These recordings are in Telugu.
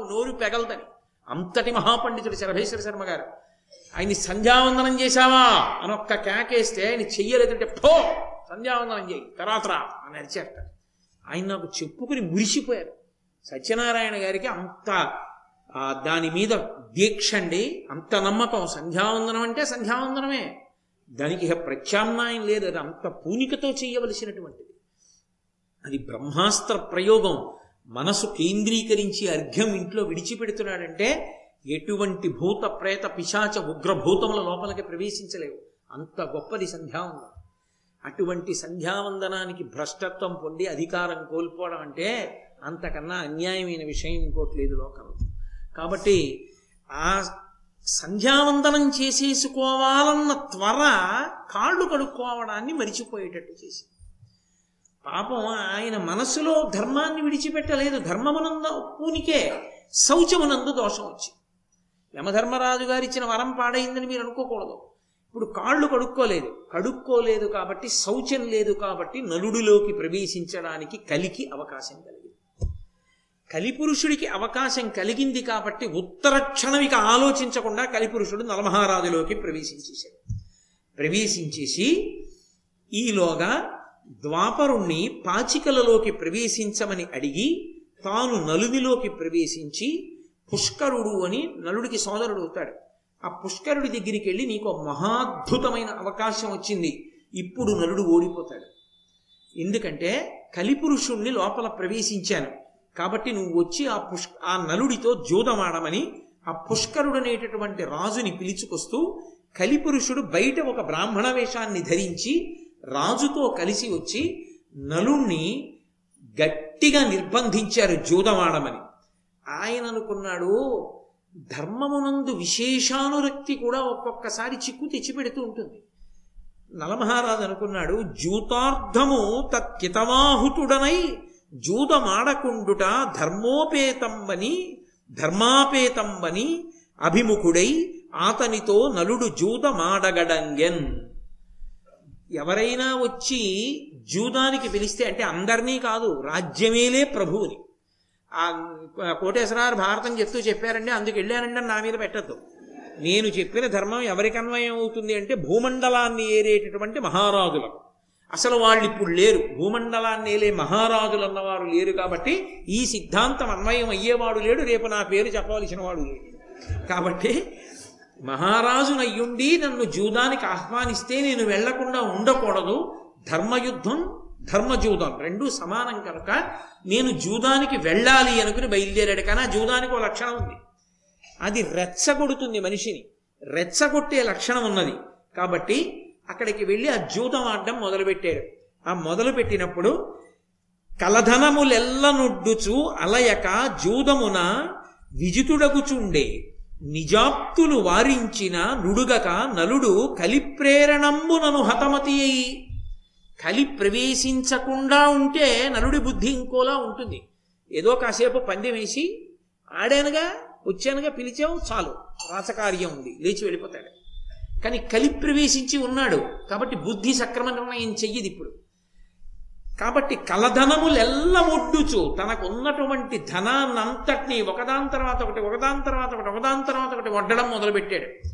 నోరు పెగలదని అంతటి మహాపండితుడు శరభేశ్వర శర్మ గారు ఆయన్ని సంధ్యావందనం చేశావా? అని ఒక్క కేకేస్తే ఆయన చెయ్యలేదంటే పో సంధ్యావందనం చేయి తర్వాత రా అని అరిచేట ఆయన నాకు చెప్పుకుని మురిసిపోయారు. సత్యనారాయణ గారికి అంత దాని మీద దీక్ష అండి. అంత నమ్మకం. సంధ్యావందనం అంటే సంధ్యావందనమే. దానికి ప్రత్యామ్నాయం లేదు. అది అంత పూనికతో చేయవలసినటువంటిది. అది బ్రహ్మాస్త్ర ప్రయోగం. మనసు కేంద్రీకరించి అర్ఘ్యం ఇంట్లో విడిచిపెడుతున్నాడంటే ఎటువంటి భూత ప్రేత పిశాచ ఉగ్రభూతముల లోపలికి ప్రవేశించలేవు. అంత గొప్పది సంధ్యావందనం. అటువంటి సంధ్యావందనానికి భ్రష్టత్వం పొంది అధికారం కోల్పోవడం అంటే అంతకన్నా అన్యాయమైన విషయం ఇంకోటి లేదు లోకంలో కాబట్టి ఆ సంధ్యావందనం చేసేసుకోవాలన్న త్వర కాళ్ళు కడుక్కోవడాన్ని మరిచిపోయేటట్టు చేసింది. పాపం ఆయన మనసులో ధర్మాన్ని విడిచిపెట్టలేదు. ధర్మమునందు పూనికే శౌచమునందు దోషం వచ్చింది. యమధర్మరాజు గారు ఇచ్చిన వరం పాడైందని మీరు అనుకోకూడదు. ఇప్పుడు కాళ్ళు కడుక్కోలేదు. కడుక్కోలేదు కాబట్టి శౌచం లేదు కాబట్టి నలుడిలోకి ప్రవేశించడానికి కలికి అవకాశం కలిగింది. కలిపురుషుడికి అవకాశం కలిగింది కాబట్టి ఉత్తర క్షణమిక ఆలోచించకుండా కలిపురుషుడు నలమహారాజులోకి ప్రవేశించేశాడు. ప్రవేశించేసి ఈలోగా ద్వాపరుణ్ణి పాచికలలోకి ప్రవేశించమని అడిగి తాను నలుదిలోకి ప్రవేశించి పుష్కరుడు అని నలుడికి సోదరుడు అవుతాడు. ఆ పుష్కరుడి దగ్గరికి వెళ్ళి నీకు ఒక మహాద్భుతమైన అవకాశం వచ్చింది. ఇప్పుడు నలుడు ఓడిపోతాడు. ఎందుకంటే కలిపురుషుణ్ణి లోపల ప్రవేశించాను. కాబట్టి నువ్వు వచ్చి ఆ పుష్ ఆ నలుడితో జూదమాడమని ఆ పుష్కరుడు అనేటటువంటి రాజుని పిలుచుకొస్తూ కలిపురుషుడు బయట ఒక బ్రాహ్మణ వేషాన్ని ధరించి రాజుతో కలిసి వచ్చి నలుణ్ణి గట్టిగా నిర్బంధించారు జూదమాడమని ఆయన అనుకున్నాడు ధర్మమునందు విశేషానురక్తి కూడా ఒక్కొక్కసారి చిక్కు తెచ్చిపెడుతూ ఉంటుంది. నలమహారాజు అనుకున్నాడు జూతార్థము తత్కితవాహుతుడనై జూదమాడకుండుట ధర్మోపేతంబని ధర్మాపేతంబని అభిముఖుడై ఆతనితో నలుడు జూదమాడగడంగెన్. ఎవరైనా వచ్చి జూదానికి పిలిస్తే అంటే అందరినీ కాదు రాజ్యమేలే ప్రభువుని. ఆ కోటేశ్వరారు భారతం చెప్తూ చెప్పారండి అందుకు వెళ్ళానండి నా మీద పెట్టద్దు. నేను చెప్పిన ధర్మం ఎవరికి అన్వయం అవుతుంది అంటే భూమండలాన్ని ఏరేటటువంటి మహారాజులకు. అసలు వాళ్ళు ఇప్పుడు లేరు. భూమండలాన్ని ఏలే మహారాజులు అన్నవారు లేరు కాబట్టి ఈ సిద్ధాంతం అన్వయం అయ్యేవాడు లేడు రేపు నా పేరు చెప్పవలసిన వాడు లేడు. కాబట్టి మహారాజునయ్యుండి నన్ను జూదానికి ఆహ్వానిస్తే నేను వెళ్ళకుండా ఉండకూడదు. ధర్మయుద్ధం ధర్మజూదం రెండు సమానం కనుక నేను జూదానికి వెళ్ళాలి అనుకుని బయలుదేరాడు. కానీ ఆ జూదానికి ఒక లక్షణం ఉంది. అది రెచ్చగొడుతుంది మనిషిని. రెచ్చగొట్టే లక్షణం ఉన్నది. కాబట్టి అక్కడికి వెళ్ళి ఆ జూదం ఆడడం మొదలుపెట్టాడు. ఆ మొదలు పెట్టినప్పుడు కలధనములెల్లనొడ్డుచు అలయక జూదమున విజితుడగుచుండే. నిజాప్తులు వారించిన నుడుగక నలుడు కలిప్రేరణంబునను హతమతి అయి కలి ప్రవేశించకుండా ఉంటే నలుడి బుద్ధి ఇంకోలా ఉంటుంది. ఏదో కాసేపు పందెం వేసి ఆడానుగా వచ్చానుగా పిలిచావు చాలు రాసకార్యం ఉంది లేచి వెళ్ళిపోతాడు. కానీ కలి ప్రవేశించి ఉన్నాడు కాబట్టి బుద్ధి సక్రమ నిర్ణయం చెయ్యదు ఇప్పుడు. కాబట్టి కలధనములెల్ల ఒడ్డుచు తనకున్నటువంటి ధనాన్నంతటినీ ఒకదాని తర్వాత ఒకటి ఒకదాని తర్వాత ఒకటి ఒకదాని తర్వాత ఒకటి వడ్డడం మొదలుపెట్టాడు.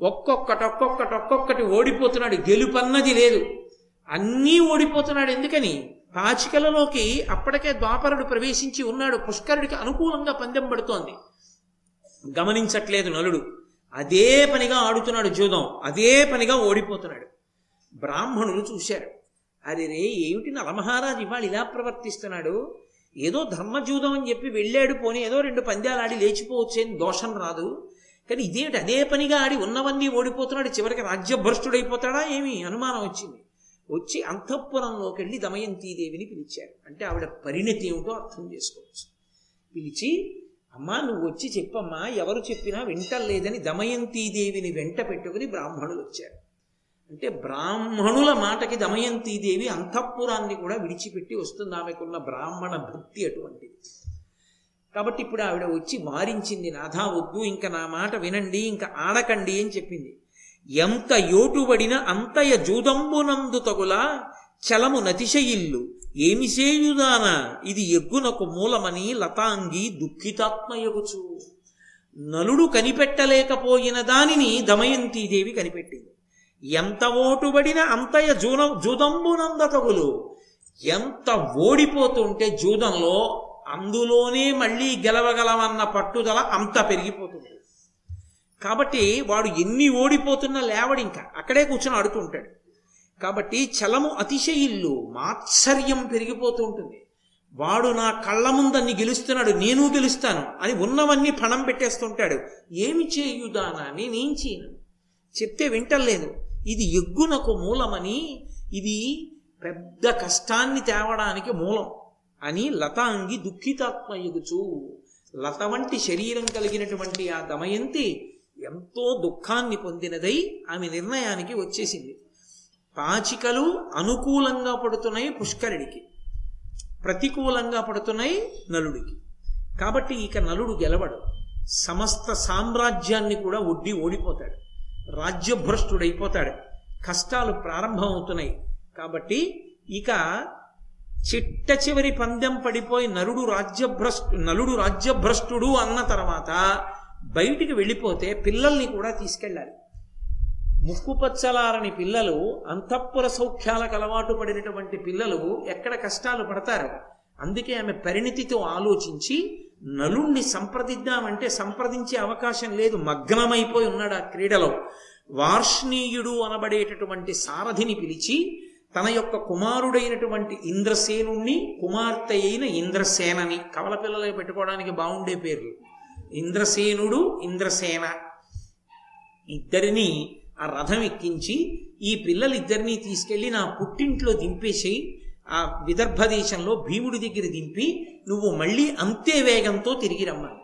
ఒక్కొక్కటి ఒక్కొక్కటి ఒక్కొక్కటి ఓడిపోతున్నాడు. గెలుపన్నది లేదు. అన్నీ ఓడిపోతున్నాడు. ఎందుకని? పాచికలలోకి అప్పటికే ద్వాపరుడు ప్రవేశించి ఉన్నాడు. పుష్కరుడికి అనుకూలంగా పందెం పడుతోంది. గమనించట్లేదు నలుడు. అదే పనిగా ఆడుతున్నాడు జూదం. అదే పనిగా ఓడిపోతున్నాడు. బ్రాహ్మణులు చూశారు. అరే రే ఏమిటి నలమహారాజు ఇవాళ ఇలా ప్రవర్తిస్తున్నాడు? ఏదో ధర్మజూదం అని చెప్పి వెళ్ళాడు పోనీ ఏదో రెండు పంద్యాలు ఆడి లేచిపోవచ్చేని దోషం రాదు. కానీ ఇదేమిటి అదే పనిగా ఆడి ఉన్నవన్నీ ఓడిపోతున్నాడు చివరికి రాజ్యభ్రష్టుడైపోతాడా? ఏమి అనుమానం వచ్చింది. వచ్చి అంతఃపురంలోకి వెళ్ళి దమయంతీదేవిని పిలిచారు అంటే ఆవిడ పరిణతి ఏమిటో అర్థం చేసుకోవచ్చు. పిలిచి అమ్మా నువ్వు వచ్చి చెప్పమ్మా ఎవరు చెప్పినా వింటలేదని దమయంతీదేవిని వెంట పెట్టుకుని బ్రాహ్మణులు వచ్చారు. అంటే బ్రాహ్మణుల మాటకి దమయంతీదేవి అంతఃపురాన్ని కూడా విడిచిపెట్టి వస్తుంది ఆమెకున్న బ్రాహ్మణ భక్తి అటువంటిది. కాబట్టి ఇప్పుడు ఆవిడ వచ్చి వారించింది నాథా వద్దు ఇంకా నా మాట వినండి ఇంకా ఆడకండి అని చెప్పింది. ఎంత యోటుబడిన అంతయ జూదంబునందు తగుల చలము నతిశయిల్లు. ఏమి చేయుదానా ఇది ఎగ్గునకు మూలమని లతాంగి దుఃఖితాత్మయగుచు. నలుడు కనిపెట్టలేకపోయిన దానిని దమయంతీదేవి కనిపెట్టింది. ఎంత ఓటుబడిన అంతయ జూన జూదంబునందతగులు ఎంత ఓడిపోతుంటే జూదంలో అందులోనే మళ్ళీ గెలవగలమన్న పట్టుదల అంత పెరిగిపోతుంది. కాబట్టి వాడు ఎన్ని ఓడిపోతున్నా లేవడు ఇంకా. అక్కడే కూర్చొని ఆడుతుంటాడు. కాబట్టి చలము అతిశయిల్లు మాత్సర్యం పెరిగిపోతూ ఉంటుంది వాడు నా కళ్ళ ముందన్ని గెలుస్తున్నాడు నేను గెలుస్తాను అని ఉన్నవన్నీ పణం పెట్టేస్తుంటాడు. ఏమి చేయుదానా? నేనేం చేయను. చెప్తే వింటలేదు. ఇది ఎగ్గునకు మూలమని ఇది పెద్ద కష్టాన్ని తేవడానికి మూలం అని లతాంగి దుఃఖితాత్మయుగుచు లత వంటి శరీరం కలిగినటువంటి ఆ దమయంతి ఎంతో దుఃఖాన్ని పొందినదై ఆమె నిర్ణయానికి వచ్చేసింది. పాచికలు అనుకూలంగా పడుతున్నాయి పుష్కరుడికి ప్రతికూలంగా పడుతున్నాయి నలుడికి. కాబట్టి ఇక నలుడు గెలవడు. సమస్త సామ్రాజ్యాన్ని కూడా ఒడ్డి ఓడిపోతాడు. రాజ్యభ్రష్టుడైపోతాడు. కష్టాలు ప్రారంభమవుతున్నాయి. కాబట్టి ఇక చిట్ట చివరి పందెం పడిపోయి నరుడు రాజ్యభ్రష్టు నలుడు రాజ్యభ్రష్టుడు అన్న తర్వాత బయటికి వెళ్ళిపోతే పిల్లల్ని కూడా తీసుకెళ్ళాలి. ముక్కుపచ్చలారని పిల్లలు అంతఃపుర సౌఖ్యాలకు అలవాటు పడినటువంటి పిల్లలు ఎక్కడ కష్టాలు పడతారు? అందుకే ఆమె పరిణితితో ఆలోచించి నలుణ్ణి సంప్రదిద్దామంటే సంప్రదించే అవకాశం లేదు. మగ్నమైపోయి ఉన్నాడు ఆ క్రీడలో. వార్ష్ణీయుడు అనబడేటటువంటి సారథిని పిలిచి తన యొక్క కుమారుడైనటువంటి ఇంద్రసేనుణ్ణి కుమార్తె అయిన ఇంద్రసేనని కవల పిల్లలకి పెట్టుకోవడానికి బాగుండే పేర్లు. ఇంద్రసేనుడు ఇంద్రసేన. ఇద్దరిని ఆ రథం ఎక్కించి ఈ పిల్లలిద్దరినీ తీసుకెళ్ళి నా పుట్టింట్లో దింపేసి ఆ విదర్భ దేశంలో భీముడి దగ్గర దింపి నువ్వు మళ్ళీ అంతే వేగంతో తిరిగి రమ్మని.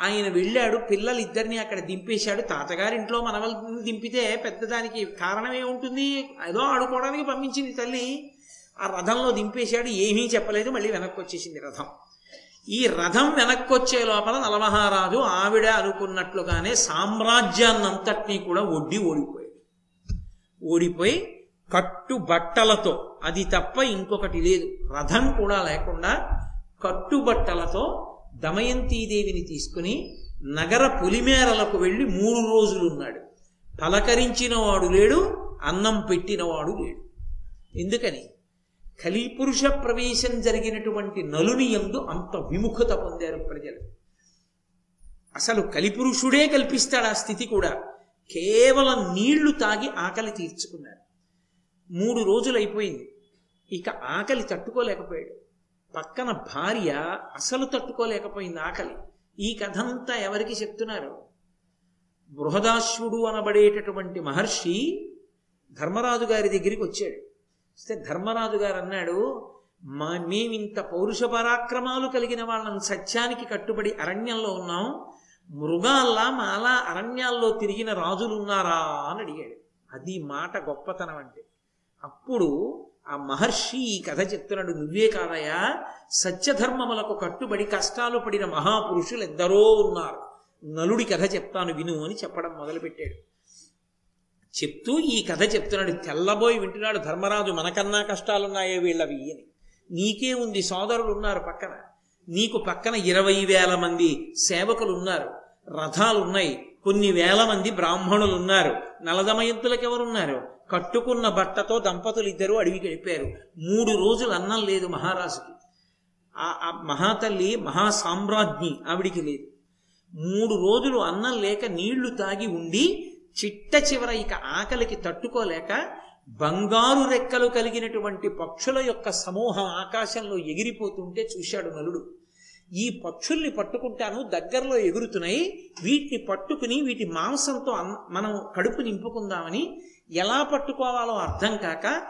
ఆయన వెళ్ళాడు పిల్లలిద్దరిని అక్కడ దింపేశాడు. తాతగారింట్లో మనవల్ని దింపితే పెద్దదానికి కారణం ఏముంటుంది? ఏదో ఆడుకోవడానికి పంపించింది తల్లి. ఆ రథంలో దింపేశాడు ఏమీ చెప్పలేదు మళ్ళీ వెనక్కి వచ్చేసింది రథం. ఈ రథం వెనక్కి వచ్చే లోపల నలమహారాజు ఆవిడ అనుకున్నట్లుగానే సామ్రాజ్యాన్నంతటినీ కూడా ఒడ్డి ఓడిపోయాడు. ఓడిపోయి కట్టు బట్టలతో అది తప్ప ఇంకొకటి లేదు. రథం కూడా లేకుండా కట్టుబట్టలతో దమయంతీదేవిని తీసుకుని నగర పులిమేరలకు వెళ్ళి మూడు రోజులున్నాడు. ఉన్నాడు వాడు లేడు అన్నం పెట్టినవాడు లేడు. ఎందుకని? కలిపురుష ప్రవేశం జరిగినటువంటి నలుని ఎందు అంత విముఖత పొందారు ప్రజలు. అసలు కలిపురుషుడే కల్పిస్తాడు ఆ స్థితి కూడా. కేవలం నీళ్ళు తాగి ఆకలి తీర్చుకున్నాడు. మూడు రోజులు అయిపోయింది ఇక ఆకలి తట్టుకోలేకపోయాడు. పక్కన భార్య అసలు తట్టుకోలేకపోయింది ఆకలి. ఈ కథంతా ఎవరికి చెప్తున్నారు? బృహదాశ్వుడు అనబడేటటువంటి మహర్షి ధర్మరాజు గారి దగ్గరికి వచ్చాడు. వస్తే ధర్మరాజు గారు అన్నాడు మా మేమింత పౌరుష పరాక్రమాలు కలిగిన వాళ్ళని సత్యానికి కట్టుబడి అరణ్యంలో ఉన్నాం. మృగాల్లా మాలా అరణ్యాల్లో తిరిగిన రాజులున్నారా? అని అడిగాడు. అది మాట గొప్పతనం అంటే. అప్పుడు ఆ మహర్షి ఈ కథ చెప్తున్నాడు నువ్వే కాదయా సత్యధర్మములకు కట్టుబడి కష్టాలు పడిన మహాపురుషులు ఎందరో ఉన్నారు. నలుడి కథ చెప్తాను విను అని చెప్పడం మొదలుపెట్టాడు. చెప్తూ ఈ కథ చెప్తున్నాడు తెల్లబోయి వింటున్నాడు ధర్మరాజు మనకన్నా కష్టాలున్నాయే వీళ్ళవి అని. నీకే ఉంది సోదరులు ఉన్నారు పక్కన. నీకు పక్కన ఇరవై వేల మంది సేవకులు ఉన్నారు. రథాలు ఉన్నాయి కొన్ని వేల మంది బ్రాహ్మణులు ఉన్నారు నలదమయంతులకు ఎవరున్నారు కట్టుకున్న బట్టతో దంపతులు ఇద్దరు అడివి గడిపారు మూడు రోజులు అన్నం లేదు మహారాజుకి. ఆ ఆ మహాతల్లి మహాసామ్రాజ్ఞి ఆవిడికి లేదు. మూడు రోజులు అన్నం లేక నీళ్ళు తాగి ఉండి చిట్ట చివర ఇక ఆకలికి తట్టుకోలేక బంగారు రెక్కలు కలిగినటువంటి పక్షుల యొక్క సమూహం ఆకాశంలో ఎగిరిపోతుంటే చూశాడు నలుడు. ఈ పక్షుల్ని పట్టుకుంటాను దగ్గరలో ఎగురుతున్నాయి వీటిని పట్టుకుని వీటి మాంసంతో అన్- మనం కడుపు నింపుకుందామని ఎలా పట్టుకోవాలో అర్థం కాక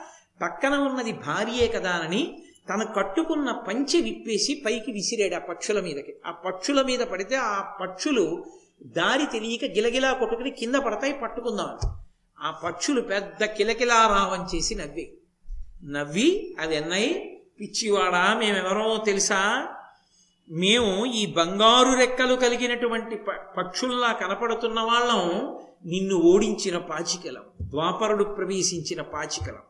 పక్కన ఉన్నది భార్యే కదా అని తను కట్టుకున్న పంచె విప్పేసి పైకి విసిరాడు ఆ పక్షుల మీదకి. ఆ పక్షుల మీద పడితే ఆ పక్షులు దారి తెలియక గిలగిలా కొట్టుకుని కింద పడతాయి పట్టుకుందామని ఆ పక్షులు పెద్ద కిలకిలా రావం చేసి నవ్వి. నవ్వి అది అన్నయ్య పిచ్చివాడా మేమెవరో తెలుసా? మేము ఈ బంగారు రెక్కలు కలిగినటువంటి ప- పక్షుల్లా కనపడుతున్న వాళ్ళం నిన్ను ఓడించిన పాచికలం ద్వాపరుడు ప్రవేశించిన పాచికలం.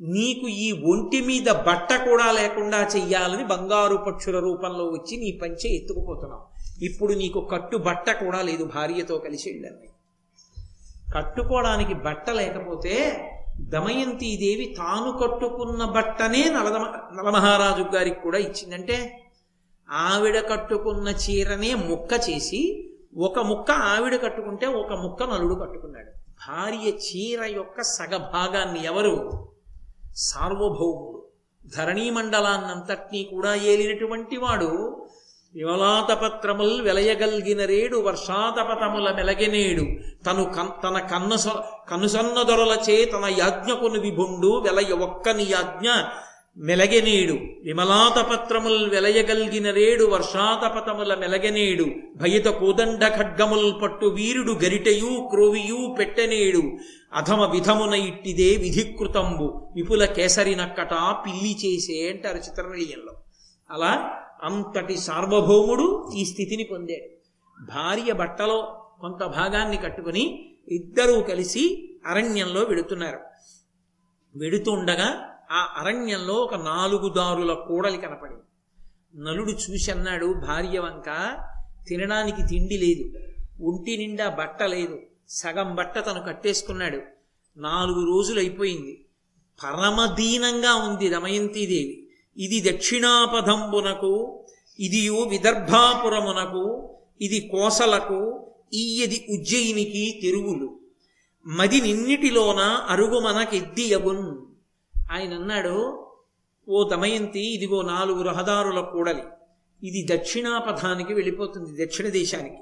నీకు ఈ ఒంటి మీద బట్ట కూడా లేకుండా చెయ్యాలని బంగారు పక్షుల రూపంలో వచ్చి నీ పంచె ఎత్తుకుపోతున్నావు ఇప్పుడు నీకు కట్టు బట్ట కూడా లేదు భార్యతో కలిసి వెళ్ళండి. కట్టుకోవడానికి బట్ట లేకపోతే దమయంతి దేవి తాను కట్టుకున్న బట్టనే నలదమ నలమహారాజు గారికి కూడా ఇచ్చిందంటే ఆవిడ కట్టుకున్న చీరనే ముక్క చేసి ఒక ముక్క ఆవిడ కట్టుకుంటే ఒక ముక్క నలుడు కట్టుకున్నాడు. భార్య చీర యొక్క సగభాగాన్ని ఎవరు? సార్వభౌముడు. ధరణీ మండలాన్నంతటినీ కూడా ఏలినటువంటి వాడు. విమలాతపత్రముల్ వెలయగల్గిన రేడు వర్షాతపతముల మెలగినేడు తను కన్ తన కన్నస కనుసన్నదొరలచే తన యాజ్ఞకును విభుండు వెలయ ఒక్కని యాజ్ఞ మెలగెనీడు విమలాతపత్రముల్ వెలయగల్గిన రేడు వర్షాతపతముల మెలగెనీడు భయత కోదండ ఖడ్గముల్ పట్టు వీరుడు గరిటయు క్రోవియు పెట్టనేడు అధమ విధమున ఇట్టిదే విధికృతంబు. విపుల కేసరి నక్కట పిల్లి చేసే అంటారు చిత్రనీయంలో అలా అంతటి సార్వభౌముడు ఈ స్థితిని పొందాడు. భార్య బట్టలో కొంత భాగాన్ని కట్టుకుని ఇద్దరూ కలిసి అరణ్యంలో వెడుతున్నారు. వెడుతుండగా ఆ అరణ్యంలో ఒక నాలుగు దారుల కూడలి కనపడింది. నలుడు చూసి అన్నాడు భార్య వంక తినడానికి తిండి లేదు. ఒంటి నిండా బట్ట లేదు. సగం బట్ట తను కట్టేసుకున్నాడు. నాలుగు రోజులు అయిపోయింది. పరమదీనంగా ఉంది దమయంతీదేవి ఇది దక్షిణాపథంబునకు ఇదియు విదర్భాపురమునకు ఇది కోసలకు ఈయది ఉజ్జయినికి తిరుగులు. మది నిన్నిటిలోన అరుగు మనకెద్దియగున్. ఆయన అన్నాడు ఓ దమయంతి ఇదిగో నాలుగు రహదారుల కూడలి. ఇది దక్షిణాపథానికి వెళ్ళిపోతుంది దక్షిణ దేశానికి.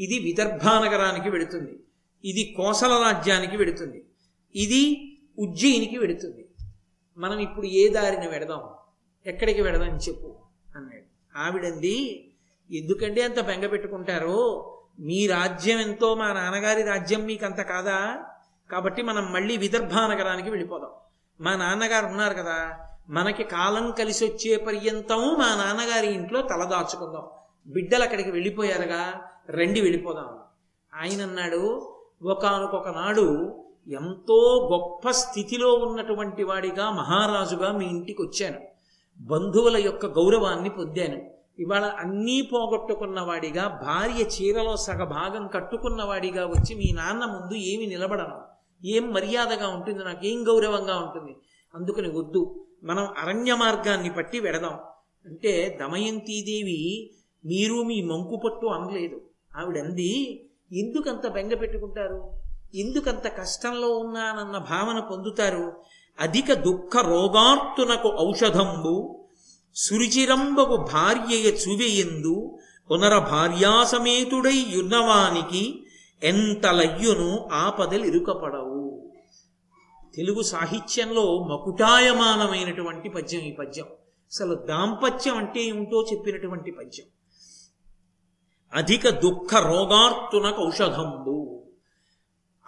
ఇది విదర్భానగరానికి వెళుతుంది. ఇది కోసల రాజ్యానికి వెళుతుంది. ఇది ఉజ్జయినికి వెళుతుంది. మనం ఇప్పుడు ఏ దారిని వెడదాం? ఎక్కడికి వెడదాం చెప్పు అన్నాడు. ఆవిడంది ఎందుకంటే అంత బెంగ పెట్టుకుంటారో? మీ రాజ్యం ఎంతో మా నాన్నగారి రాజ్యం మీకంత కాదా? కాబట్టి మనం మళ్ళీ విదర్భానగరానికి వెళ్ళిపోదాం. మా నాన్నగారు ఉన్నారు కదా మనకి కాలం కలిసి వచ్చే పర్యంతం మా నాన్నగారి ఇంట్లో తలదాచుకుందాం బిడ్డలు అక్కడికి వెళ్ళిపోయారుగా రండి వెళ్ళిపోదాం. ఆయన అన్నాడు ఒకనొక నాడు ఎంతో గొప్ప స్థితిలో ఉన్నటువంటి వాడిగా మహారాజుగా మీ ఇంటికి వచ్చాను. బంధువుల యొక్క గౌరవాన్ని పొందాను. ఇవాళ అన్నీ పోగొట్టుకున్నవాడిగా భార్య చీరలో సగభాగం కట్టుకున్నవాడిగా వచ్చి మీ నాన్న ముందు ఏమి నిలబడను. ఏం మర్యాదగా ఉంటుంది నాకు ఏం గౌరవంగా ఉంటుంది? అందుకని వద్దు. మనం అరణ్య మార్గాన్ని పట్టి వెడదాం. అంటే దమయంతీదేవి మీరు మీ మంకు పట్టు అనలేదు. ఆవిడంది ఎందుకంత బెంగ పెట్టుకుంటారు? ఎందుకంత కష్టంలో ఉన్నానన్న భావన పొందుతారు? అధిక దుఃఖ రోగార్తునకు ఔషధంబు సురుచిరంబకు భార్యయ చువెయందు పునర భార్యాసమేతుడై యున్నవానికి ఎంతలయ్యును ఆపదలు ఇరుకపడవు. తెలుగు సాహిత్యంలో మకుటాయమానమైనటువంటి పద్యం ఈ పద్యం. అసలు దాంపత్యం అంటే ఏమిటో చెప్పినటువంటి పద్యం. అధిక దుఃఖ రోగార్తునకు ఔషధంబు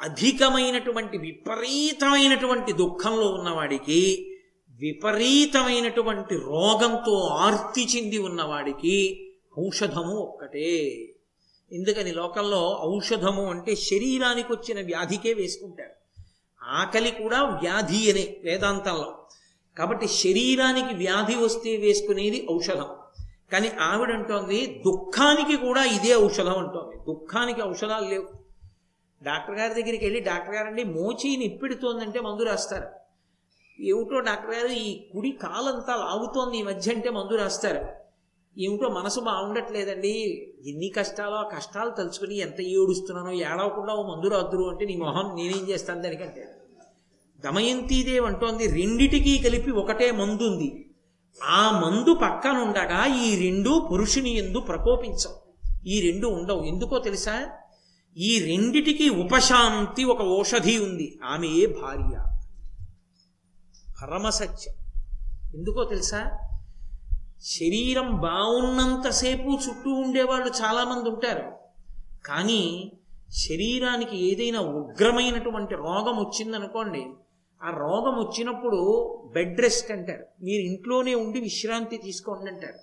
అధికమైనటువంటి విపరీతమైనటువంటి దుఃఖంలో ఉన్నవాడికి విపరీతమైనటువంటి రోగంతో ఆర్తి చెంది ఉన్నవాడికి ఔషధము ఒక్కటే. ఎందుకని లోకంలో ఔషధము అంటే శరీరానికి వచ్చిన వ్యాధికే వేసుకుంటారు ఆకలి కూడా వ్యాధి అనే వేదాంతంలో. కాబట్టి శరీరానికి వ్యాధి వస్తే వేసుకునేది ఔషధం. కానీ ఆవిడంటోంది దుఃఖానికి కూడా ఇదే ఔషధం అంటోంది. దుఃఖానికి ఔషధాలు లేవు. డాక్టర్ గారి దగ్గరికి వెళ్ళి డాక్టర్ గారండి మోచి నిప్పిడుతోందంటే మందు రాస్తారు. ఏమిటో డాక్టర్ గారు ఈ కుడి కాలంతా లాగుతోంది ఈ మధ్య అంటే మందు రాస్తారు. ఏమిటో మనసు బాగుండట్లేదండి. ఎన్ని కష్టాలో ఆ కష్టాలు తలుచుకుని ఎంత ఏడుస్తున్నానో ఏడవకుండా ఓ మందు రాదురు అంటే నీ మొహం నేనేం చేస్తాను దానికంటే. దమయంతీదేవి అంటోంది రెండిటికీ కలిపి ఒకటే మందు ఉంది ఆ మందు పక్కనుండగా ఈ రెండు పురుషుని ఎందు ప్రకోపించవు. ఈ రెండు ఉండవు. ఎందుకో తెలుసా? ఈ రెండిటికి ఉపశాంతి ఒక ఔషధి ఉంది. ఆమె భార్య? పరమసత్యం. ఎందుకో తెలుసా? శరీరం బాగున్నంతసేపు చుట్టూ ఉండేవాళ్ళు చాలామంది ఉంటారు. కానీ శరీరానికి ఏదైనా ఉగ్రమైనటువంటి రోగం వచ్చిందనుకోండి ఆ రోగం వచ్చినప్పుడు బెడ్ రెస్ట్ అంటారు. మీరు ఇంట్లోనే ఉండి విశ్రాంతి తీసుకోండి అంటారు.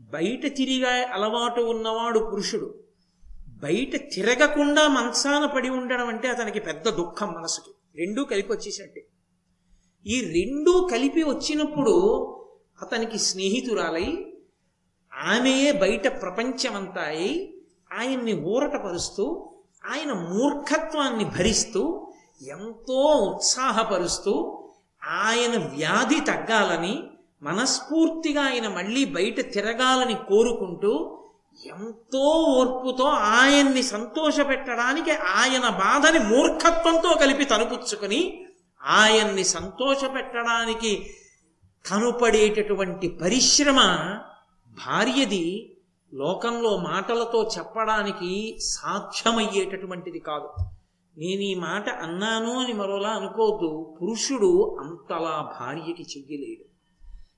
బయట తిరిగా అలవాటు ఉన్నవాడు పురుషుడు బయట తిరగకుండా మంచాన పడి ఉండడం అంటే అతనికి పెద్ద దుఃఖం మనసుకి. రెండూ కలిపి వచ్చేసట్టే ఈ రెండూ కలిపి వచ్చినప్పుడు అతనికి స్నేహితురాలై ఆమెయే బయట ప్రపంచమంతా అయి ఆయన్ని ఊరటపరుస్తూ ఆయన మూర్ఖత్వాన్ని భరిస్తూ ఎంతో ఉత్సాహపరుస్తూ ఆయన వ్యాధి తగ్గాలని మనస్ఫూర్తిగా ఆయన మళ్ళీ బయట తిరగాలని కోరుకుంటూ ఎంతో ఓర్పుతో ఆయన్ని సంతోషపెట్టడానికి ఆయన బాధని మూర్ఖత్వంతో కలిపి తలుపుచ్చుకొని ఆయన్ని సంతోషపెట్టడానికి కనుపడేటటువంటి పరిశ్రమ భార్యది లోకంలో మాటలతో చెప్పడానికి సాధ్యమయ్యేటటువంటిది కాదు. నేను ఈ మాట అన్నాను అని మరోలా అనుకోవద్దు. పురుషుడు అంతలా భార్యకి చెయ్యలేడు.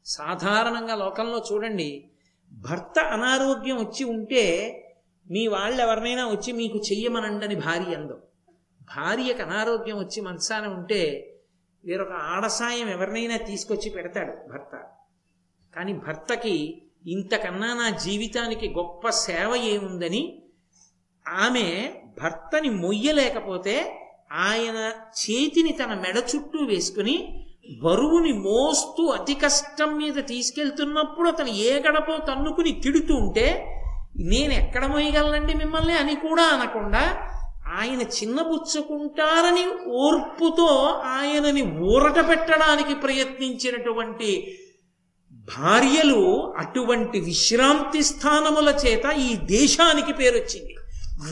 సాధారణంగా లోకంలో చూడండి భర్త అనారోగ్యం వచ్చి ఉంటే మీ వాళ్ళు ఎవరినైనా వచ్చి మీకు చెయ్యమనండని భార్య అందం. భార్యకు అనారోగ్యం వచ్చి మనసాన ఉంటే వేరొక ఆడసాయం ఎవరినైనా తీసుకొచ్చి పెడతాడు భర్త. కానీ భర్తకి ఇంతకన్నా నా జీవితానికి గొప్ప సేవ ఏముందని ఆమె భర్తని మొయ్యలేకపోతే ఆయన చేతిని తన మెడ చుట్టూ వేసుకుని బరువుని మోస్తూ అతి కష్టం మీద తీసుకెళ్తున్నప్పుడు అతను ఏ గడపో తన్నుకుని తిడుతూ ఉంటే నేను ఎక్కడ మోయగలనండి మిమ్మల్ని? అని కూడా అనకుండా ఆయన చిన్నబుచ్చుకుంటారని ఓర్పుతో ఆయనని ఊరట పెట్టడానికి ప్రయత్నించినటువంటి భార్యలు అటువంటి విశ్రాంతి స్థానముల చేత ఈ దేశానికి పేరొచ్చింది.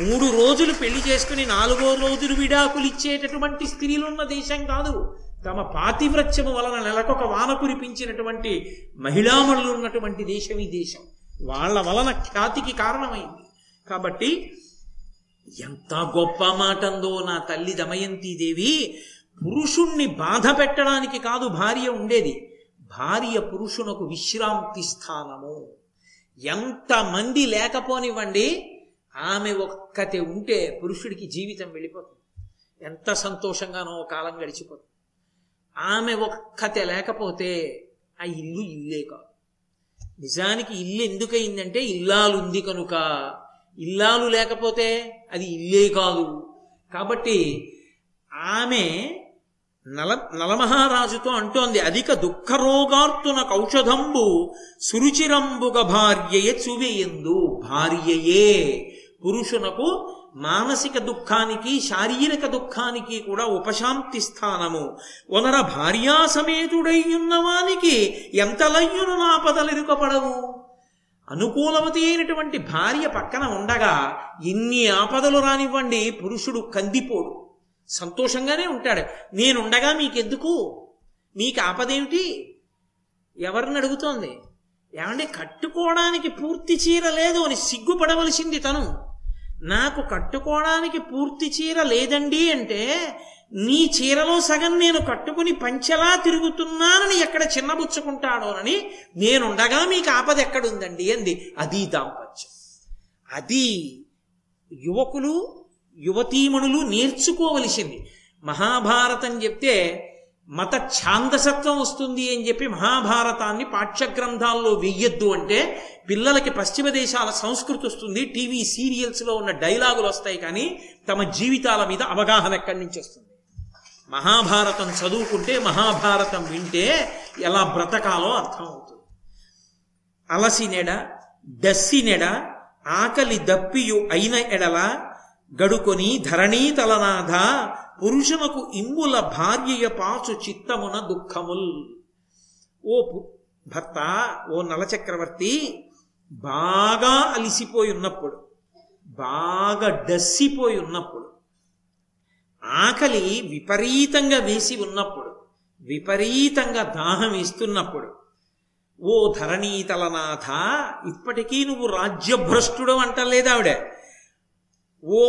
మూడు రోజులు పెళ్ళి చేసుకుని నాలుగో రోజులు విడాకులు ఇచ్చేటటువంటి స్త్రీలున్న దేశం కాదు. తమ పాతివ్రత్యము వలన నెలకొక వాన కురిపించినటువంటి మహిళామణులు ఉన్నటువంటి దేశం ఈ దేశం. వాళ్ళ వలన ఖ్యాతికి కారణమైంది. కాబట్టి ఎంత గొప్ప మాటందో నా తల్లి దమయంతీదేవి. పురుషుణ్ణి బాధ పెట్టడానికి కాదు భార్య ఉండేది. భార్య పురుషునకు విశ్రాంతి స్థానము. ఎంతమంది లేకపోనివ్వండి ఆమె ఒక్కతే ఉంటే పురుషుడికి జీవితం వెళ్ళిపోతుంది. ఎంత సంతోషంగానో కాలం గడిచిపోతుంది. ఆమె ఒక్కతే లేకపోతే ఆ ఇల్లు ఇల్లే కాదు. నిజానికి ఇల్లు ఎందుకయిందంటే ఇల్లాలుంది కనుక ఇల్లాలు లేకపోతే అది ఇల్లే కాదు. కాబట్టి ఆమె నల నలమహారాజుతో అంటోంది అధిక దుఃఖరోగార్తున కౌషధంబు సురుచిరంబుగ భార్యయే చువేయందు భార్యయే పురుషునకు మానసిక దుఃఖానికి శారీరక దుఃఖానికి కూడా ఉపశాంతి స్థానము. వనర భార్యా ఉన్నవానికి ఎంతలయ్యును నాపదలెరుకపడవు అనుకూలవతి అయినటువంటి భార్య పక్కన ఉండగా ఎన్ని ఆపదలు రానివ్వండి పురుషుడు కందిపోడు. సంతోషంగానే ఉంటాడు. నేనుండగా మీకెందుకు? మీకు ఆపదేమిటి? ఎవరిని అడుగుతోంది? ఏమంటే కట్టుకోవడానికి పూర్తి చీర లేదు అని సిగ్గుపడవలసింది తను. నాకు కట్టుకోవడానికి పూర్తి చీర లేదండి అంటే నీ చీరలో సగం నేను కట్టుకుని పంచెలా తిరుగుతున్నానని ఎక్కడ చిన్నబుచ్చుకుంటాడోనని నేనుండగా మీకు ఆపద ఎక్కడుందండి అంది. అది దాంపత్యం. అది యువకులు యువతీమణులు నేర్చుకోవలసింది. మహాభారతం చెప్తే మత ఛాందసత్వం వస్తుంది అని చెప్పి మహాభారతాన్ని పాఠ్యగ్రంథాల్లో వెయ్యొద్దు అంటే పిల్లలకి పశ్చిమ దేశాల సంస్కృతి వస్తుంది టీవీ సీరియల్స్లో ఉన్న డైలాగులు వస్తాయి కానీ తమ జీవితాల మీద అవగాహన ఎక్కడి నుంచి వస్తుంది? మహాభారతం చదువుకుంటే మహాభారతం వింటే ఎలా బ్రతకాలో అర్థమవుతుంది అలసినెడ డస్సినెడ ఆకలి దప్పియు అయిన ఎడల గడుకొని ధరణీ తలనాథ పురుషునకు ఇమ్ముల భార్యయ పాచు చిత్తమున దుఃఖముల్. ఓ పు- భర్త ఓ నలచక్రవర్తి బాగా అలిసిపోయి ఉన్నప్పుడు బాగా డస్సిపోయి ఉన్నప్పుడు ఆకలి విపరీతంగా వేసి ఉన్నప్పుడు విపరీతంగా దాహం ఇస్తున్నప్పుడు ఓ ధరణీతలనాథ ఇప్పటికీ నువ్వు రాజ్యభ్రష్టుడు అంటలేదు ఆవిడ. ఓ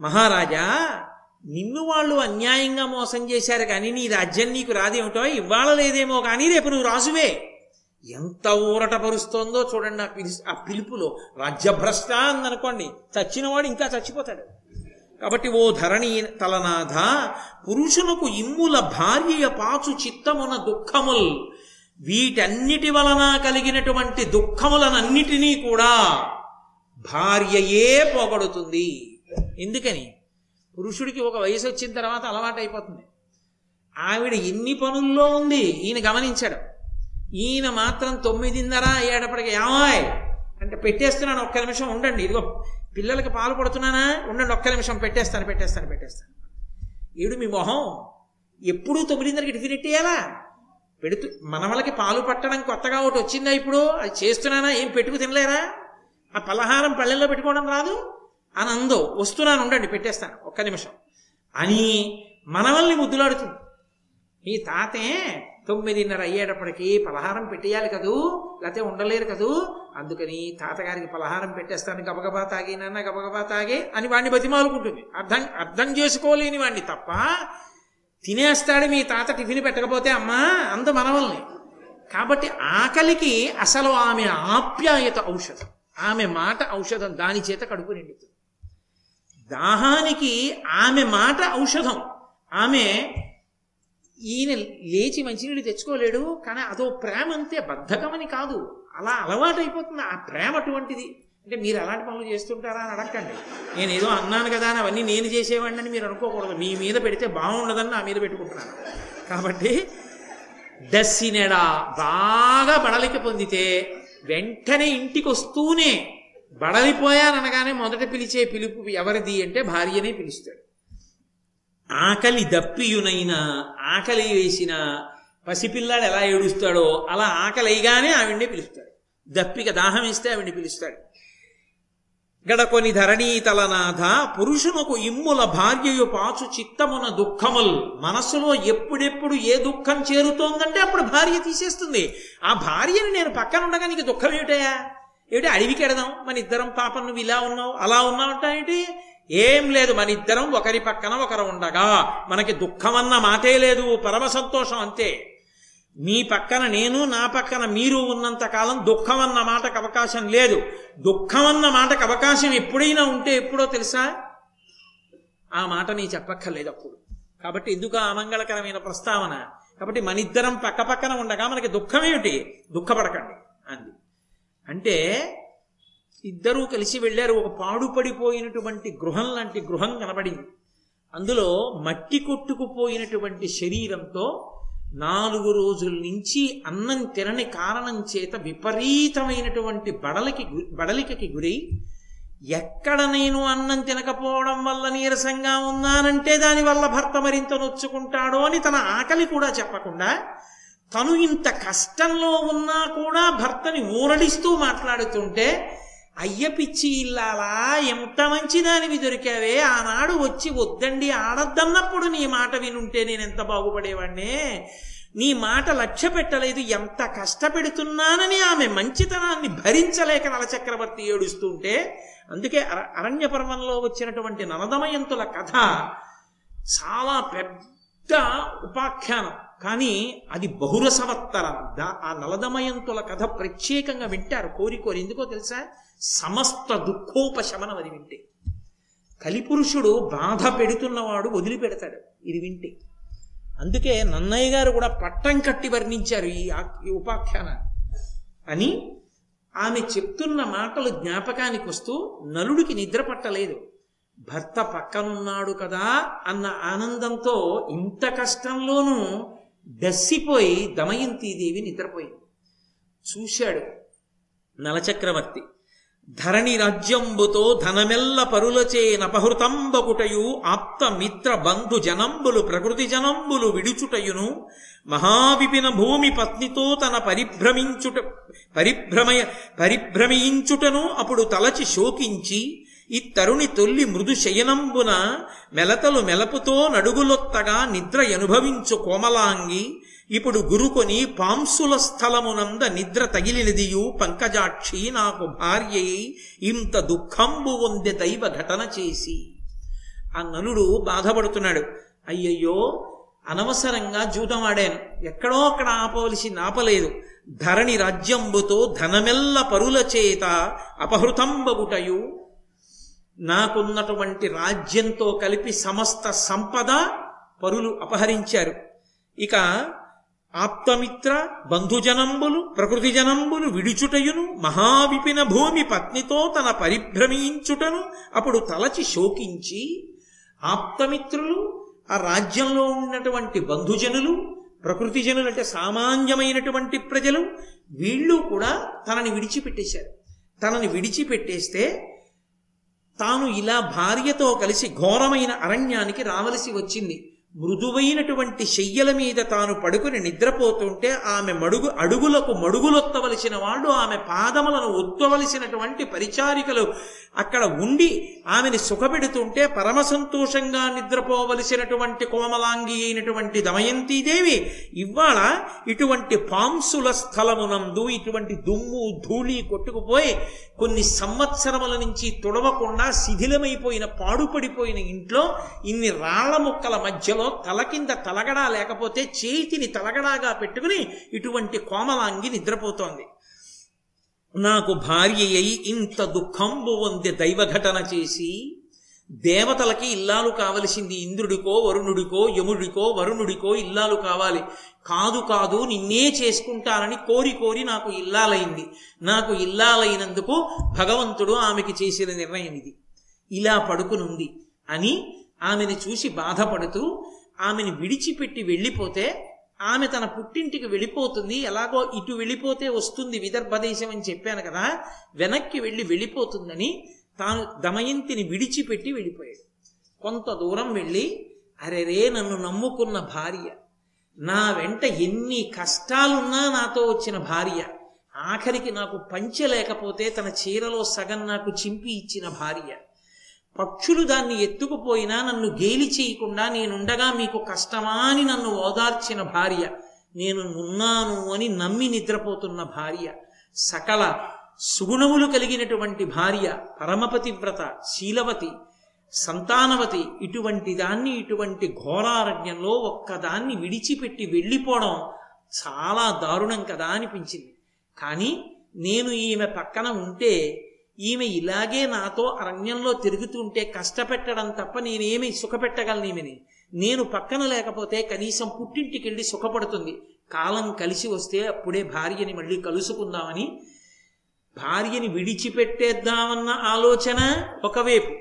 మహారాజా నిన్ను వాళ్ళు అన్యాయంగా మోసం చేశారు కానీ నీ రాజ్యం నీకు రాదేమిటో ఇవ్వాల లేదేమో కానీ రేపు నువ్వు రాజువే. ఎంత ఊరట పరుస్తోందో చూడండి ఆ ఆ పిలుపులో. రాజ్యభ్రష్ట అందనుకోండి చచ్చినవాడు ఇంకా చచ్చిపోతాడు. కాబట్టి ఓ ధరణి తలనాథ పురుషునకు ఇమ్ముల భార్య పాచు చిత్తమున దుఃఖముల్. వీటన్నిటి వలన కలిగినటువంటి దుఃఖములనన్నిటినీ కూడా భార్యయే పోగొడుతుంది. ఎందుకని? పురుషుడికి ఒక వయసు వచ్చిన తర్వాత అలవాటు అయిపోతుంది ఆవిడ ఎన్ని పనుల్లో ఉంది? ఈయన గమనించాడు. ఈయన మాత్రం తొమ్మిదిన్నర అయ్యేటప్పటికి ఏమాయ్! అంటే పెట్టేస్తున్నాను ఒక్క నిమిషం ఉండండి ఇదిగో. పిల్లలకి పాలు పడుతున్నానా? ఉండండి ఒక్క నిమిషం. పెట్టేస్తాను పెట్టేస్తాను పెట్టేస్తాను. ఏడు మీ మొహం. ఎప్పుడూ తొమ్మిదిన్నరకి టిఫిన్ ఎట్టేయాలా? పెడుతూ మనవలకి పాలు పట్టడం కొత్తగా ఒకటి వచ్చిందా ఇప్పుడు? అది చేస్తున్నానా? ఏం పెట్టుకు తినలేరా? ఆ పలహారం పళ్ళెల్లో పెట్టుకోవడం రాదు? అని అందో వస్తున్నాను ఉండండి పెట్టేస్తాను ఒక్క నిమిషం. అని మనవల్ని ముద్దులాడుతుంది. ఈ తాతే తొమ్మిదిన్నర అయ్యేటప్పటికి పలహారం పెట్టేయాలి కదూ? లేకపోతే ఉండలేరు కదూ? అందుకని తాతగారికి పలహారం పెట్టేస్తాను గబగబా తాగినన్న గబగబా తాగే అని వాడిని బతిమాలుకుంటుంది. అర్థం అర్థం చేసుకోలేని వాడిని తప్ప తినేస్తాడు మీ తాత టిఫిన్ పెట్టకపోతే అమ్మా అంత మనవల్ని. కాబట్టి ఆకలికి అసలు ఆమె ఆప్యాయత ఔషధం. ఆమె మాట ఔషధం దాని చేత కడుపు నిండుతుంది. దాహానికి ఆమె మాట ఔషధం. ఆమె ఈయన లేచి మంచినీళ్ళు తెచ్చుకోలేడు కానీ అదో ప్రేమ అంతే బద్ధకమని కాదు. అలా అలవాటైపోతుంది ఆ ప్రేమ అటువంటిది. అంటే మీరు అలాంటి పనులు చేస్తుంటారా అని అడగండి నేను ఏదో అన్నాను కదా అని అవన్నీ నేను చేసేవాడిని అని మీరు అనుకోకూడదు. మీ మీద పెడితే బాగుండదని నా మీద పెట్టుకుంటున్నాను. కాబట్టి డస్సినెడా బాగా బడలిక పొందితే వెంటనే ఇంటికి వస్తూనే బడలిపోయాననగానే మొదట పిలిచే పిలుపు ఎవరిది అంటే భార్యనే పిలుస్తాడు. ఆకలి దప్పియునైన ఆకలి వేసిన పసిపిల్లాడు ఎలా ఏడుస్తాడో అలా ఆకలి అయిగానే ఆవిడ్ని పిలుస్తాడు. దప్పిక దాహం ఇస్తే ఆవిడ్ని పిలుస్తాడు. గడకొని ధరణీతలనాథ పురుషునకు ఇమ్ముల భార్యయు పాచు చిత్తమున దుఃఖముల్. మనస్సులో ఎప్పుడెప్పుడు ఏ దుఃఖం చేరుతోందంటే అప్పుడు భార్య తీసేస్తుంది. ఆ భార్యని నేను పక్కన ఉండగా నీకు దుఃఖం ఏమిటయా ఏమిటి అడవికి ఎడదాం? మన ఇద్దరం పాపం నువ్వు ఇలా ఉన్నావు అలా ఉన్నావు ఏంటి ఏం లేదు మన ఇద్దరం ఒకరి పక్కన ఒకరు ఉండగా మనకి దుఃఖమన్న మాటే లేదు పరమ సంతోషం అంతే. మీ పక్కన నేను నా పక్కన మీరు ఉన్నంత కాలం దుఃఖం అన్న మాటకు అవకాశం లేదు. దుఃఖం అన్న మాటకు అవకాశం ఎప్పుడైనా ఉంటే ఎప్పుడో తెలుసా? ఆ మాట నీ చెప్పక్కర్లేదు అప్పుడు. కాబట్టి ఎందుకు అమంగళకరమైన ప్రస్తావన. కాబట్టి మనిద్దరం పక్క పక్కన ఉండగా మనకి దుఃఖం ఏమిటి? దుఃఖపడకండి. అంది. అంటే ఇద్దరూ కలిసి వెళ్ళారు. ఒక పాడుపడిపోయినటువంటి గృహం లాంటి గృహం కనబడింది. అందులో మట్టి కొట్టుకుపోయినటువంటి శరీరంతో నాలుగు రోజుల నుంచి అన్నం తినని కారణం చేత విపరీతమైనటువంటి బడలికి బడలికకి గురై ఎక్కడ నేను అన్నం తినకపోవడం వల్ల నీరసంగా ఉన్నానంటే దానివల్ల భర్త మరింత నొచ్చుకుంటాడో అని తన ఆకలి కూడా చెప్పకుండా తను ఇంత కష్టంలో ఉన్నా కూడా భర్తని ఊరడిస్తూ మాట్లాడుతుంటే అయ్య పిచ్చి ఇల్లాలా ఎంత మంచిదానివి దొరికావే? ఆనాడు వచ్చి వద్దండి ఆడద్దన్నప్పుడు నీ మాట వినుంటే నేను ఎంత బాగుపడేవాడినే నీ మాట లక్ష్య పెట్టలేదు ఎంత కష్టపెడుతున్నానని ఆమె మంచితనాన్ని భరించలేక నలచక్రవర్తి ఏడుస్తుంటే అందుకే అర అరణ్య పర్వంలో వచ్చినటువంటి నలదమయంతుల కథ చాలా పెద్ద ఉపాఖ్యానం. కానీ అది బహురసవత్తరం ఆ నలదమయంతుల కథ ప్రత్యేకంగా వింటారు. కోరి కోరి. ఎందుకో తెలుసా? సమస్త దుఃఖోపశమనం అది వింటే. కలిపురుషుడు బాధ పెడుతున్నవాడు వదిలిపెడతాడు. ఇది వింటే. అందుకే నన్నయ్య గారు కూడా పట్టం కట్టి వర్ణించారు ఈ ఈ ఉపాఖ్యానాన్ని. అని ఆమె చెప్తున్న మాటలు జ్ఞాపకానికి వస్తూ నలుడికి నిద్ర పట్టలేదు. భర్త పక్కనున్నాడు కదా అన్న ఆనందంతో ఇంత కష్టంలోనూ డస్సిపోయి దమయంతీదేవి నిద్రపోయింది. చూశాడు నలచక్రవర్తి. ధరణి రాజ్యంబుతో ధనమెల్ల పరులచే నపహృతంబకుటయు ఆప్త మిత్ర బంధు జనంబులు ప్రకృతి జనంబులు విడుచుటయును మహావిపిన భూమి పత్నితో తన పరిభ్రమించుట పరిభ్రమయ పరిభ్రమించుటను అప్పుడు తలచి శోకించి ఈ తరుణి తొల్లి మృదు శయనంబున మెలతలు మెలపుతో నడుగులొత్తగా నిద్ర అనుభవించు కోమలాంగి ఇప్పుడు గురుకొని పాంసుల స్థలమునంద నిద్ర తగిలినదియు పంకజాక్షి నాకు భార్యయి ఇంత దుఃఖంబు వందె దైవ ఘటన చేసి. ఆ నలుడు బాధపడుతున్నాడు. అయ్యయ్యో అనవసరంగా జూదమాడాను ఎక్కడో అక్కడ ఆపవలసి నాపలేదు. ధరణి రాజ్యంబుతో ధనమెల్ల పరుల చేత అపహృతంబగుటయు నాకున్నటువంటి రాజ్యంతో కలిపి సమస్త సంపద పరులు అపహరించారు. ఇక ఆప్తమిత్ర బంధుజనంబులు ప్రకృతి జనంబులు విడిచుటయును మహావిపిన భూమి పత్నితో తన పరిభ్రమించుటను అప్పుడు తలచి శోకించి ఆప్తమిత్రులు ఆ రాజ్యంలో ఉన్నటువంటి బంధుజనులు ప్రకృతి జనులు అంటే సామాన్యమైనటువంటి ప్రజలు వీళ్ళు కూడా తనని విడిచిపెట్టేశారు. తనని విడిచిపెట్టేస్తే తాను ఇలా భార్యతో కలిసి ఘోరమైన అరణ్యానికి రావలసి వచ్చింది. మృదువైనటువంటి శయ్యల మీద తాను పడుకుని నిద్రపోతుంటే ఆమె మడుగు అడుగులకు మడుగులొత్తవలసిన వాళ్ళు ఆమె పాదములను ఒత్తవలసినటువంటి పరిచారికలు అక్కడ ఉండి ఆమెని సుఖపెడుతుంటే పరమ సంతోషంగా నిద్రపోవలసినటువంటి కోమలాంగి అయినటువంటి దమయంతీదేవి ఇవాళ ఇటువంటి పాంసుల స్థలమునందు ఇటువంటి దుమ్ము ధూళి కొట్టుకుపోయి కొన్ని సంవత్సరముల నుంచి తుడవకుండా శిథిలమైపోయిన పాడుపడిపోయిన ఇంట్లో ఇన్ని రాళ్ళ ముక్కల మధ్యలో తల కింద తలగడా లేకపోతే చేతిని తలగడాగా పెట్టుకుని ఇటువంటి కోమలాంగి నిద్రపోతోంది. నాకు భార్య అయి ఇంత దుఃఖంబు దైవ దైవఘటన చేసి దేవతలకి ఇల్లాలు కావలసింది ఇంద్రుడికో వరుణుడికో యముడికో వరుణుడికో ఇల్లాలు కావాలి. కాదు కాదు నిన్నే చేసుకుంటానని కోరి కోరి నాకు ఇల్లాలైంది. నాకు ఇల్లాలైనందుకు భగవంతుడు ఆమెకి చేసిన నిర్ణయం ఇది. ఇలా పడుకునుంది అని ఆమెను చూసి బాధపడుతూ ఆమెను విడిచిపెట్టి వెళ్ళిపోతే ఆమె తన పుట్టింటికి వెళ్ళిపోతుంది ఎలాగో ఇటు వెళ్ళిపోతే వస్తుంది విదర్భ దేశం అని చెప్పాను కదా వెనక్కి వెళ్ళి వెళ్ళిపోతుందని తాను దమయంతిని విడిచిపెట్టి వెళ్ళిపోయాడు. కొంత దూరం వెళ్ళి అరెరే నన్ను నమ్ముకున్న భార్య నా వెంట ఎన్ని కష్టాలున్నా నాతో వచ్చిన భార్య ఆఖరికి నాకు పంచలేకపోతే తన చీరలో సగం నాకు చింపి ఇచ్చిన భార్య. పక్షులు దాన్ని ఎత్తుకుపోయినా నన్ను గేలి చేయకుండా నేనుండగా మీకు కష్టమా అని నన్ను ఓదార్చిన భార్య. నేను ఉన్నాను అని నమ్మి నిద్రపోతున్న భార్య. సకల సుగుణములు కలిగినటువంటి భార్య పరమపతివ్రత శీలవతి సంతానవతి ఇటువంటి దాన్ని ఇటువంటి ఘోరారణ్యంలో ఒక్కదాన్ని విడిచిపెట్టి వెళ్ళిపోవడం చాలా దారుణం కదా అనిపించింది. కానీ నేను ఈమె పక్కన ఉంటే ఈమె ఇలాగే నాతో అరణ్యంలో తిరుగుతుంటే కష్టపెట్టడం తప్ప నేనేమి సుఖపెట్టగలను ఈమెని. నేను పక్కన లేకపోతే కనీసం పుట్టింటికి వెళ్ళి సుఖపడుతుంది. కాలం కలిసి వస్తే అప్పుడే భార్యని మళ్ళీ కలుసుకుందామని భార్యని విడిచిపెట్టేద్దామన్న ఆలోచన ఒకవైపు.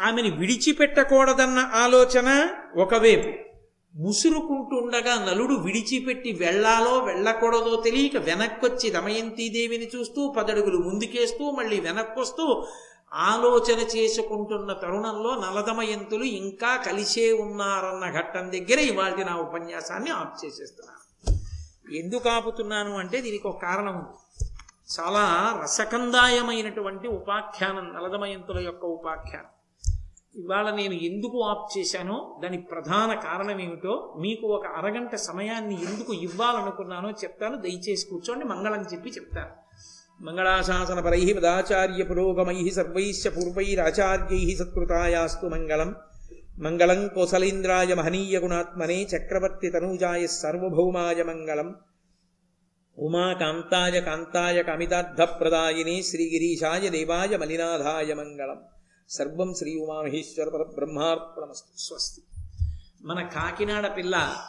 ఆమెని విడిచిపెట్టకూడదన్న ఆలోచన ఒకవైపు. ముసురుకుంటుండగా నలుడు విడిచిపెట్టి వెళ్ళాలో వెళ్ళకూడదో తెలియక వెనక్కొచ్చి దమయంతీదేవిని చూస్తూ పదడుగులు ముందుకేస్తూ మళ్ళీ వెనక్కొస్తూ ఆలోచన చేసుకుంటున్న తరుణంలో నలదమయంతులు ఇంకా కలిసే ఉన్నారన్న ఘట్టం దగ్గర ఇవాళ నా ఉపన్యాసాన్ని ఆఫ్ చేసేస్తున్నాను. ఎందుకు ఆపుతున్నాను అంటే దీనికి ఒక కారణం ఉంది. చాలా రసకందాయమైనటువంటి ఉపాఖ్యానం నలదమయంతుల యొక్క ఉపాఖ్యానం. ఇవాళ నేను ఎందుకు ఆప్ చేశానో దాని ప్రధాన కారణం ఏమిటో మీకు ఒక అరగంట సమయాన్ని ఎందుకు ఇవ్వాలనుకున్నానో చెప్తాను. దయచేసి కూర్చోండి మంగళం చెప్పి చెప్తాను. మంగళాశాసన పరై పదాచార్య పురోగమై సర్వైశ్చ పూర్వైరాచార్యై సత్కృతాయాస్తు మంగళం. మంగళం కోసలేంద్రాయ మహనీయ గుణాత్మనే చక్రవర్తి తనూజాయ సార్వభౌమాయ మంగళం. ఉమాకాంతాయ కాంతాయ కమితార్థప్రదాయిని శ్రీగిరీశాయ దేవాయ మలినాథాయ మంగళం. సర్వం శ్రీ ఉమామహేశ్వర పరబ్రహ్మార్పణమస్తు. స్వస్తి. మన కాకినాడ పిల్ల